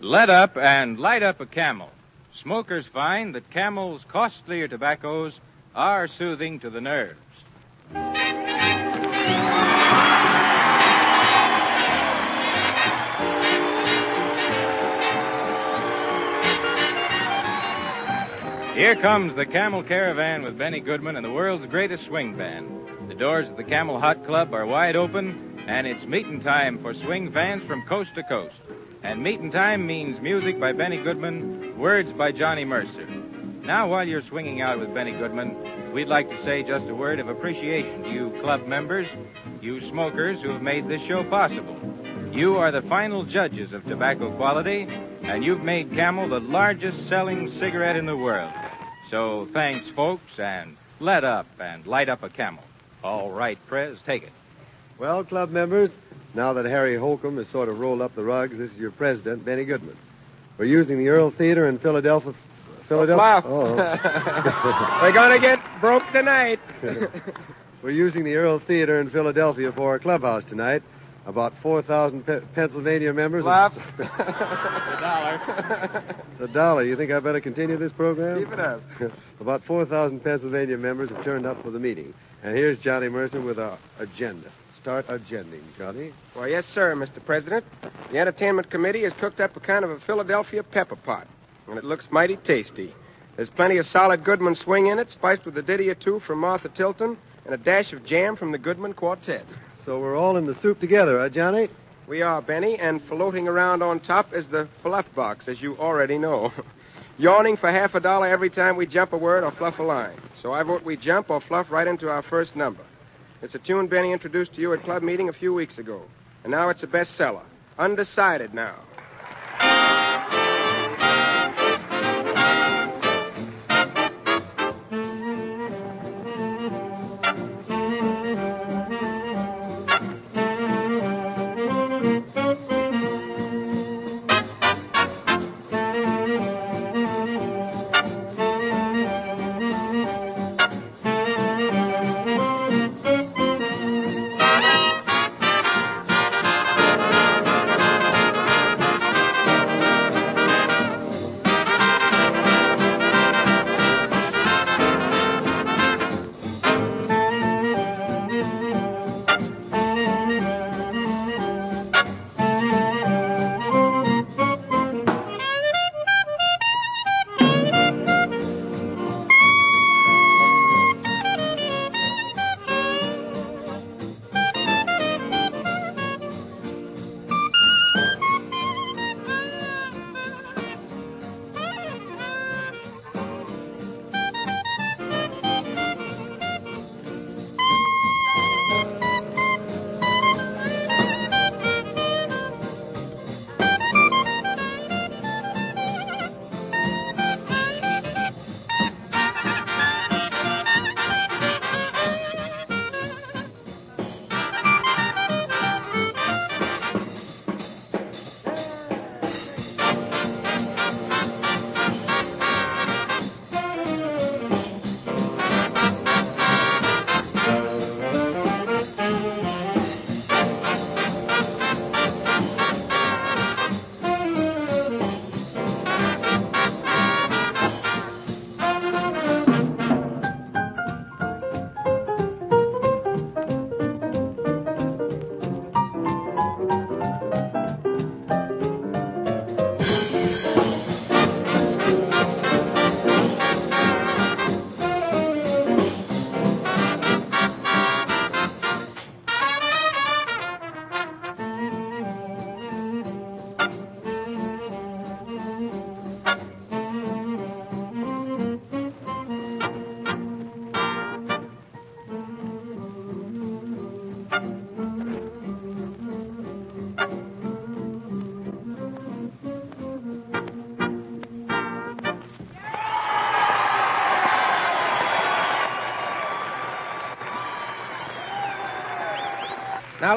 Let up and light up a camel. Smokers find that camel's costlier tobaccos are soothing to the nerves. Here comes the Camel Caravan with Benny Goodman and the world's greatest swing band. The doors of the Camel Hot Club are wide open, and it's meeting time for swing fans from coast to coast. And meeting time means music by Benny Goodman, words by Johnny Mercer. Now, while you're swinging out with Benny Goodman, we'd like to say just a word of appreciation to you club members, you smokers who have made this show possible. You are the final judges of tobacco quality, and you've made Camel the largest selling cigarette in the world. So thanks, folks, and let up and light up a Camel. All right, Prez, take it. Well, club members, now that Harry Holcomb has sort of rolled up the rugs, this is your president, Benny Goodman. We're using the Earle Theater in Philadelphia. Philadelphia. Oh, oh. We're gonna get broke tonight. We're using the Earle Theater in Philadelphia for our clubhouse tonight. About 4,000 Pe- Pennsylvania members. Bluff. A dollar. A dollar. You think I better continue this program? Keep it up. About 4,000 Pennsylvania members have turned up for the meeting. And here's Johnny Mercer with our agenda. Start agending, Johnny. Well, yes, sir, Mr. President. The Entertainment Committee has cooked up a kind of a Philadelphia pepper pot, and it looks mighty tasty. There's plenty of solid Goodman swing in it, spiced with a ditty or two from Martha Tilton, and a dash of jam from the Goodman Quartet. So we're all in the soup together, huh, Johnny? We are, Benny, and floating around on top is the fluff box, as you already know. Yawning for half a dollar every time we jump a word or fluff a line. So I vote we jump or fluff right into our first number. It's a tune Benny introduced to you at club meeting a few weeks ago. And now it's a bestseller. Undecided now.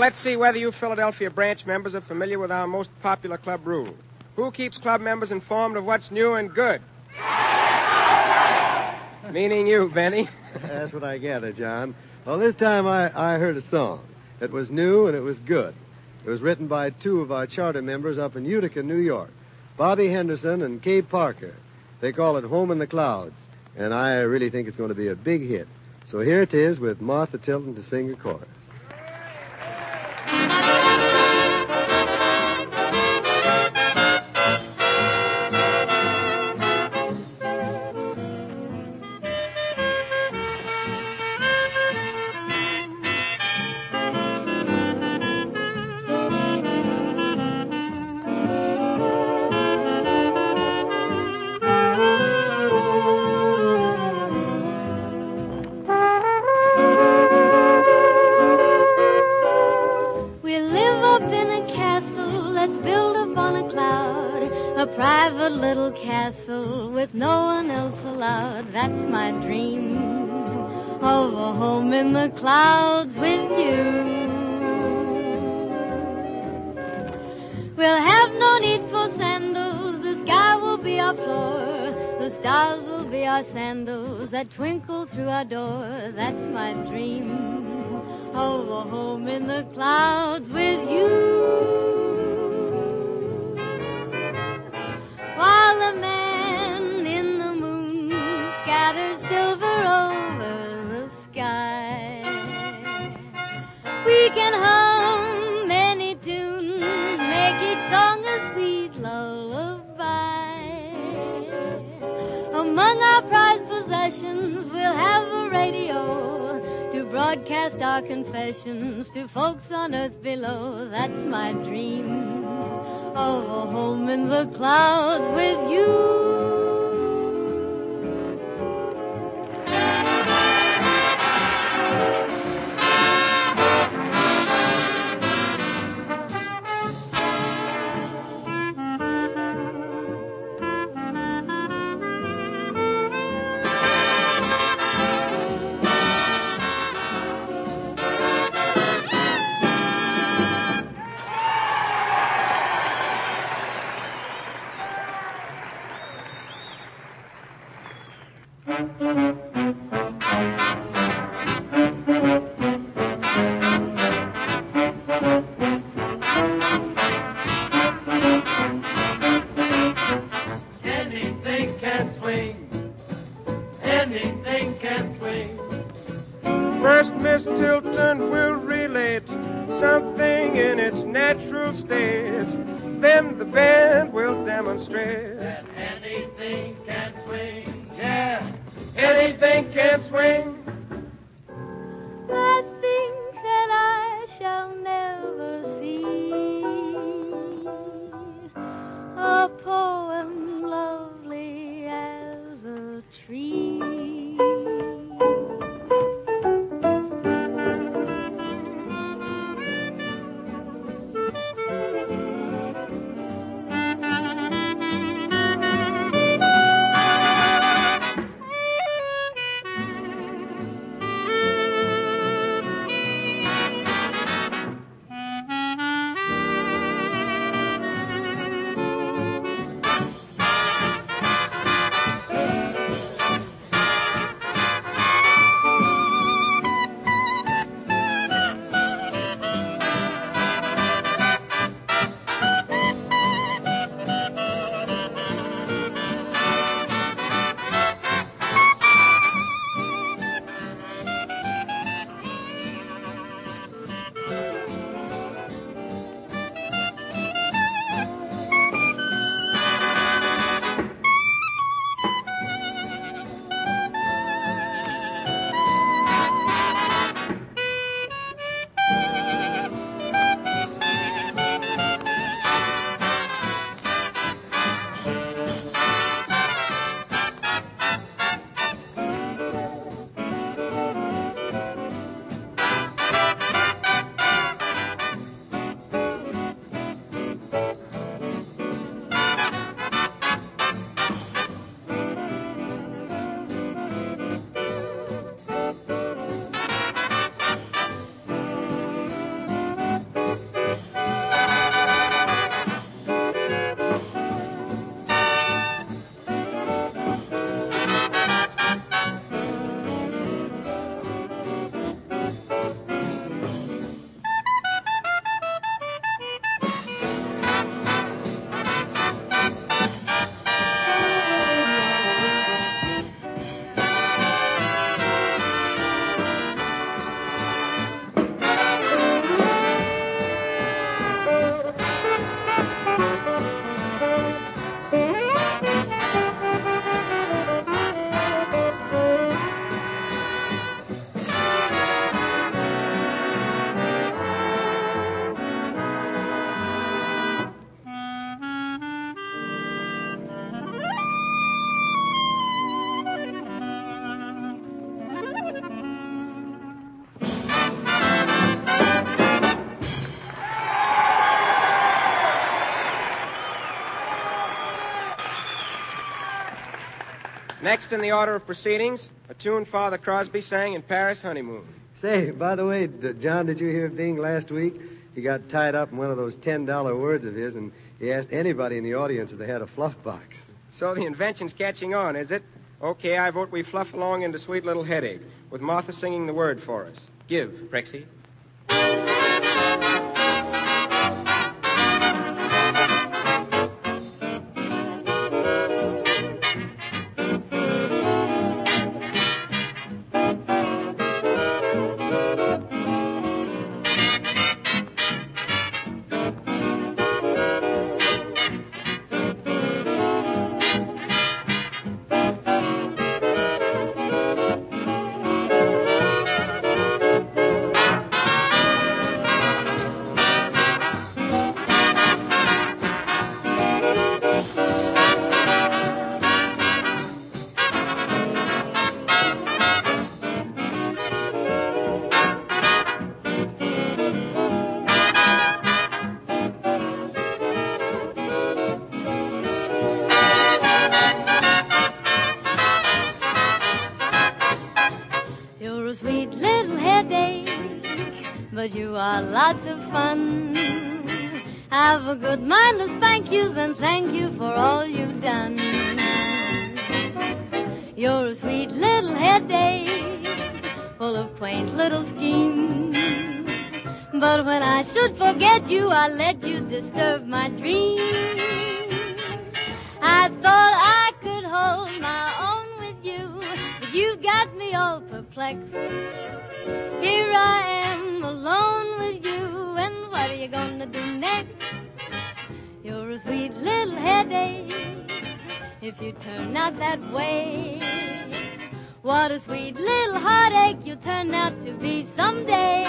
Let's see whether you Philadelphia branch members are familiar with our most popular club rule. Who keeps club members informed of what's new and good? Meaning you, Benny. That's what I gather, John. Well, this time I, I heard a song. It was new and it was good. It was written by two of our charter members up in Utica, New York. Bobby Henderson and Kay Parker. They call it Home in the Clouds, and I really think it's going to be a big hit. So here it is with Martha Tilton to sing a chorus. Up in a castle that's built up on a cloud. A private little castle with no one else allowed. That's my dream of a home in the clouds with you. We'll have no need for sandals. The sky will be our floor. The stars will be our sandals that twinkle through our door. That's my dream of a home in the clouds with you. While the man in the moon scatters silver over the sky, we can hum any tune, make each song a sweet lullaby. Among our prized possessions, we'll have a radio broadcast our confessions to folks on earth below. That's my dream of a home in the clouds with you. Next in the order of proceedings, a tune Father Crosby sang in Paris honeymoon. Say, by the way, John, did you hear Bing last week? He got tied up in one of those $10 words of his, and he asked anybody in the audience if they had a fluff box. So the invention's catching on, is it? Okay, I vote we fluff along into Sweet Little Headache, with Martha singing the word for us. Give, Prexy. You're a sweet little headache, full of quaint little schemes. But when I should forget you, I let you disturb my dreams. I thought I could hold my own with you, but you got me all perplexed. Here I am alone with you, and what are you gonna do next? You're a sweet little headache if you turn out that way. What a sweet little heartache you'll turn out to be someday.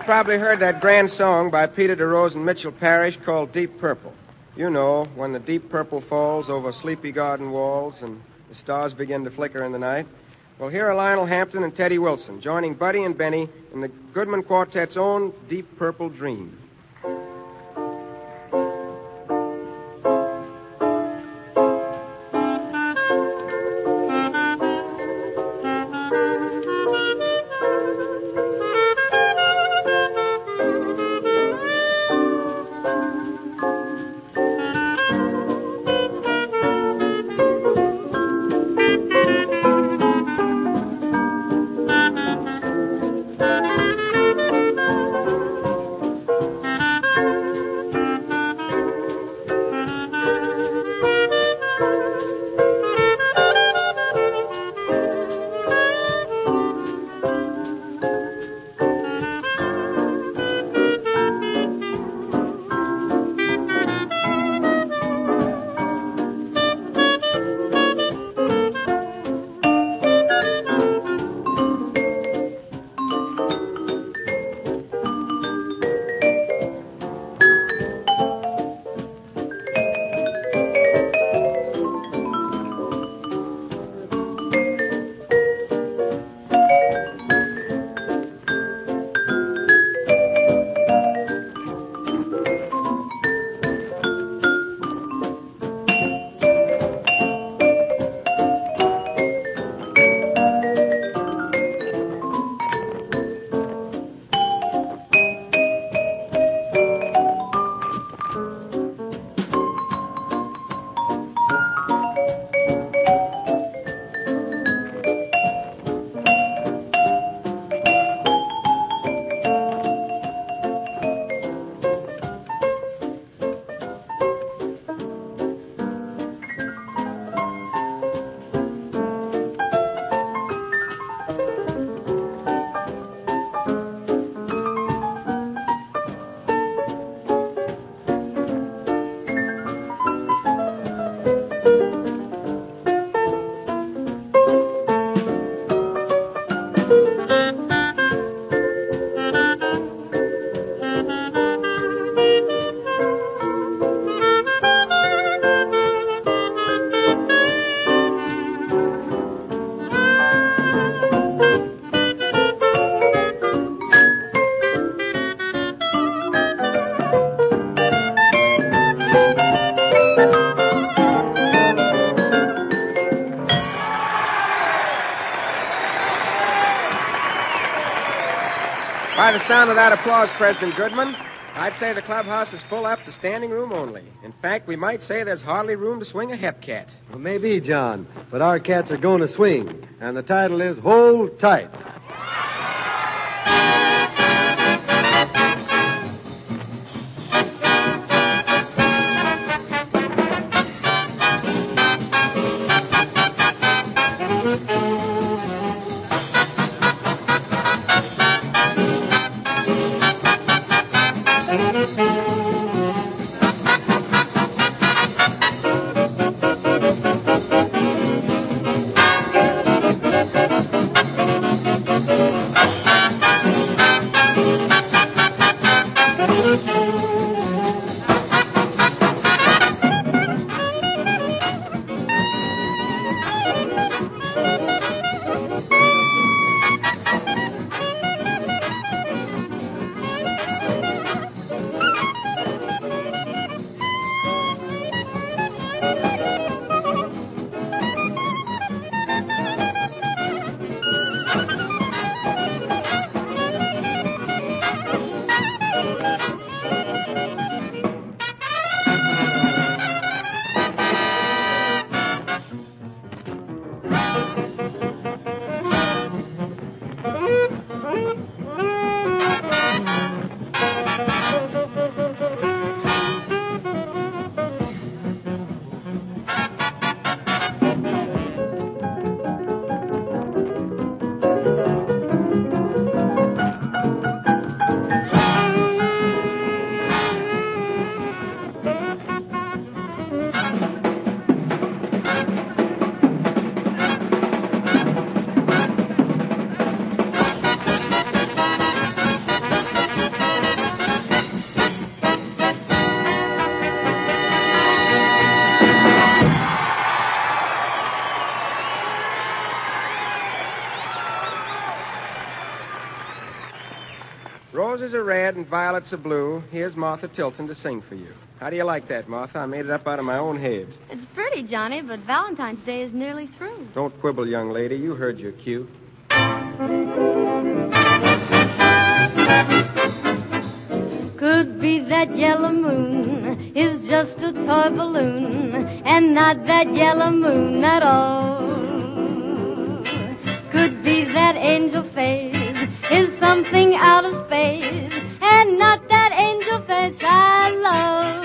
You've probably heard that grand song by Peter DeRose and Mitchell Parish called Deep Purple. You know, when the deep purple falls over sleepy garden walls and the stars begin to flicker in the night. Well, here are Lionel Hampton and Teddy Wilson joining Buddy and Benny in the Goodman Quartet's own Deep Purple Dream. By the sound of that applause, President Goodman, I'd say the clubhouse is full up to standing room only. In fact, we might say there's hardly room to swing a hep cat. Well, maybe, John, but our cats are going to swing, and the title is Hold Tight. Violets are blue. Here's Martha Tilton to sing for you. How do you like that, Martha? I made it up out of my own head. It's pretty, Johnny, but Valentine's Day is nearly through. Don't quibble, young lady. You heard your cue. Could be that yellow moon is just a toy balloon and not that yellow moon at all. Could be that angel face is something out of space not that angel face I love.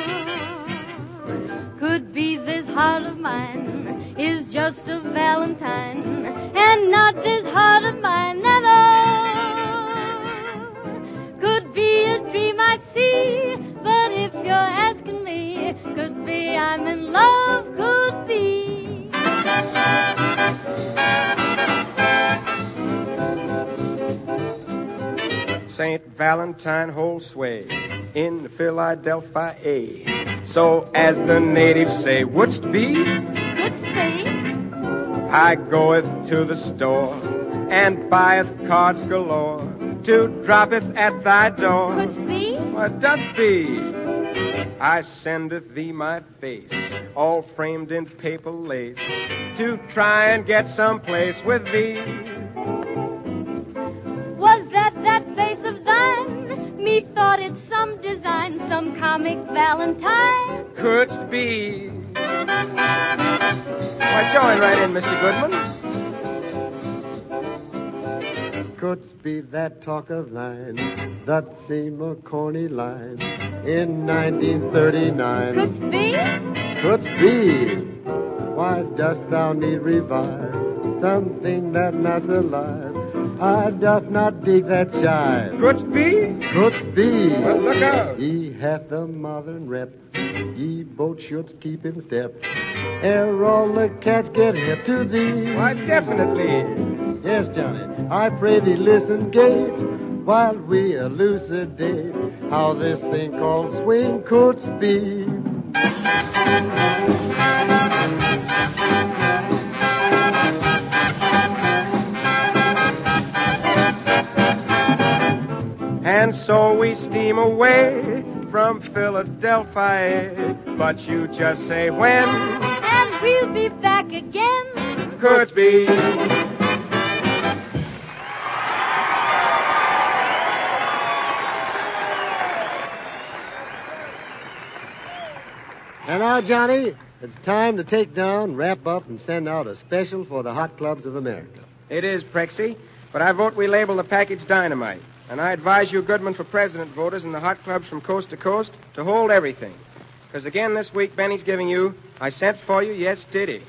Could be this heart of mine is just a valentine and not this heart of mine at all. Could be a dream I see, but if you're asking me, could be I'm in love, could be. St. Valentine holds sway in Philadelphia. A. So, as the natives say, wouldst be? Could be. I goeth to the store and buyeth cards galore to droppeth at thy door. Could be. What doth be? I sendeth thee my face, all framed in paper lace, to try and get some place with thee. Thine? Thought it's some design, some comic valentine. Couldst be? Why, join right in, Mr. Goodman. Couldst be that talk of thine, that seem a corny line in 1939. Could be. Couldst be? Why dost thou need revive something that not alive? I doth not dig that jive. Could be? Could be? Well, look out. He hath a modern rep. Ye both should keep in step. Ere all the cats get hip to thee. Why, definitely. Yes, Johnny. I pray thee listen, Gage, while we elucidate how this thing called swing could be. And so we steam away from Philadelphia. But you just say when. And we'll be back again. Could be. And now, Johnny, it's time to take down, wrap up, and send out a special for the hot clubs of America. It is, Prexy, but I vote we label the package dynamite. And I advise you, Goodman for President voters in the hot clubs from coast to coast, to hold everything. Because again this week, Benny's giving you, I sent for you, yes, did he?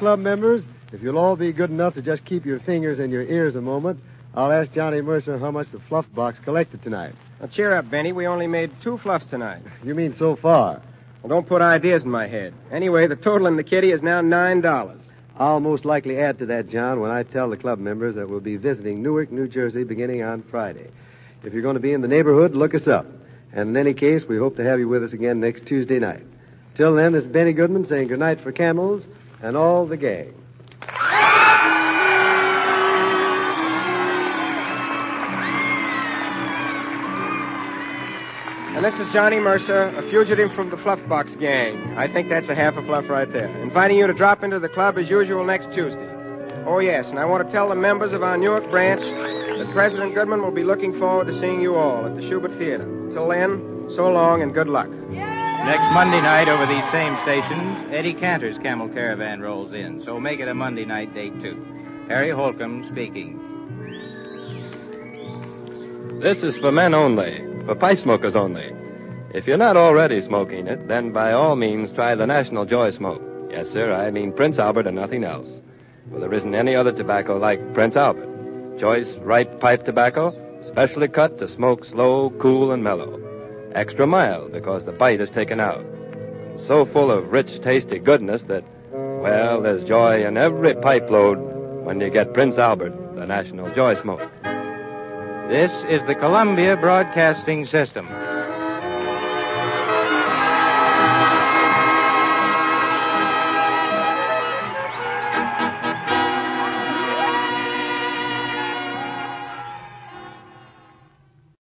Club members, if you'll all be good enough to just keep your fingers in your ears a moment, I'll ask Johnny Mercer how much the fluff box collected tonight. Now, cheer up, Benny. We only made two fluffs tonight. You mean so far? Well, don't put ideas in my head. Anyway, the total in the kitty is now $9. I'll most likely add to that, John, when I tell the club members that we'll be visiting Newark, New Jersey beginning on Friday. If you're going to be in the neighborhood, look us up. And in any case, we hope to have you with us again next Tuesday night. Till then, this is Benny Goodman saying goodnight for Camels and all the gang. And this is Johnny Mercer, a fugitive from the Fluffbox Gang. I think that's a half a fluff right there. Inviting you to drop into the club as usual next Tuesday. Oh, yes, and I want to tell the members of our Newark branch that President Goodman will be looking forward to seeing you all at the Shubert Theater. Till then, so long and good luck. Next Monday night over these same stations, Eddie Cantor's Camel Caravan rolls in, so make it a Monday night date too. Harry Holcomb speaking. This is for men only, for pipe smokers only. If you're not already smoking it, then by all means try the National Joy Smoke. Yes, sir, I mean Prince Albert and nothing else. For there isn't any other tobacco like Prince Albert. Choice ripe pipe tobacco, specially cut to smoke slow, cool, and mellow. Extra mild because the bite is taken out. So full of rich, tasty goodness that, well, there's joy in every pipe load when you get Prince Albert, the National Joy Smoke. This is the Columbia Broadcasting System.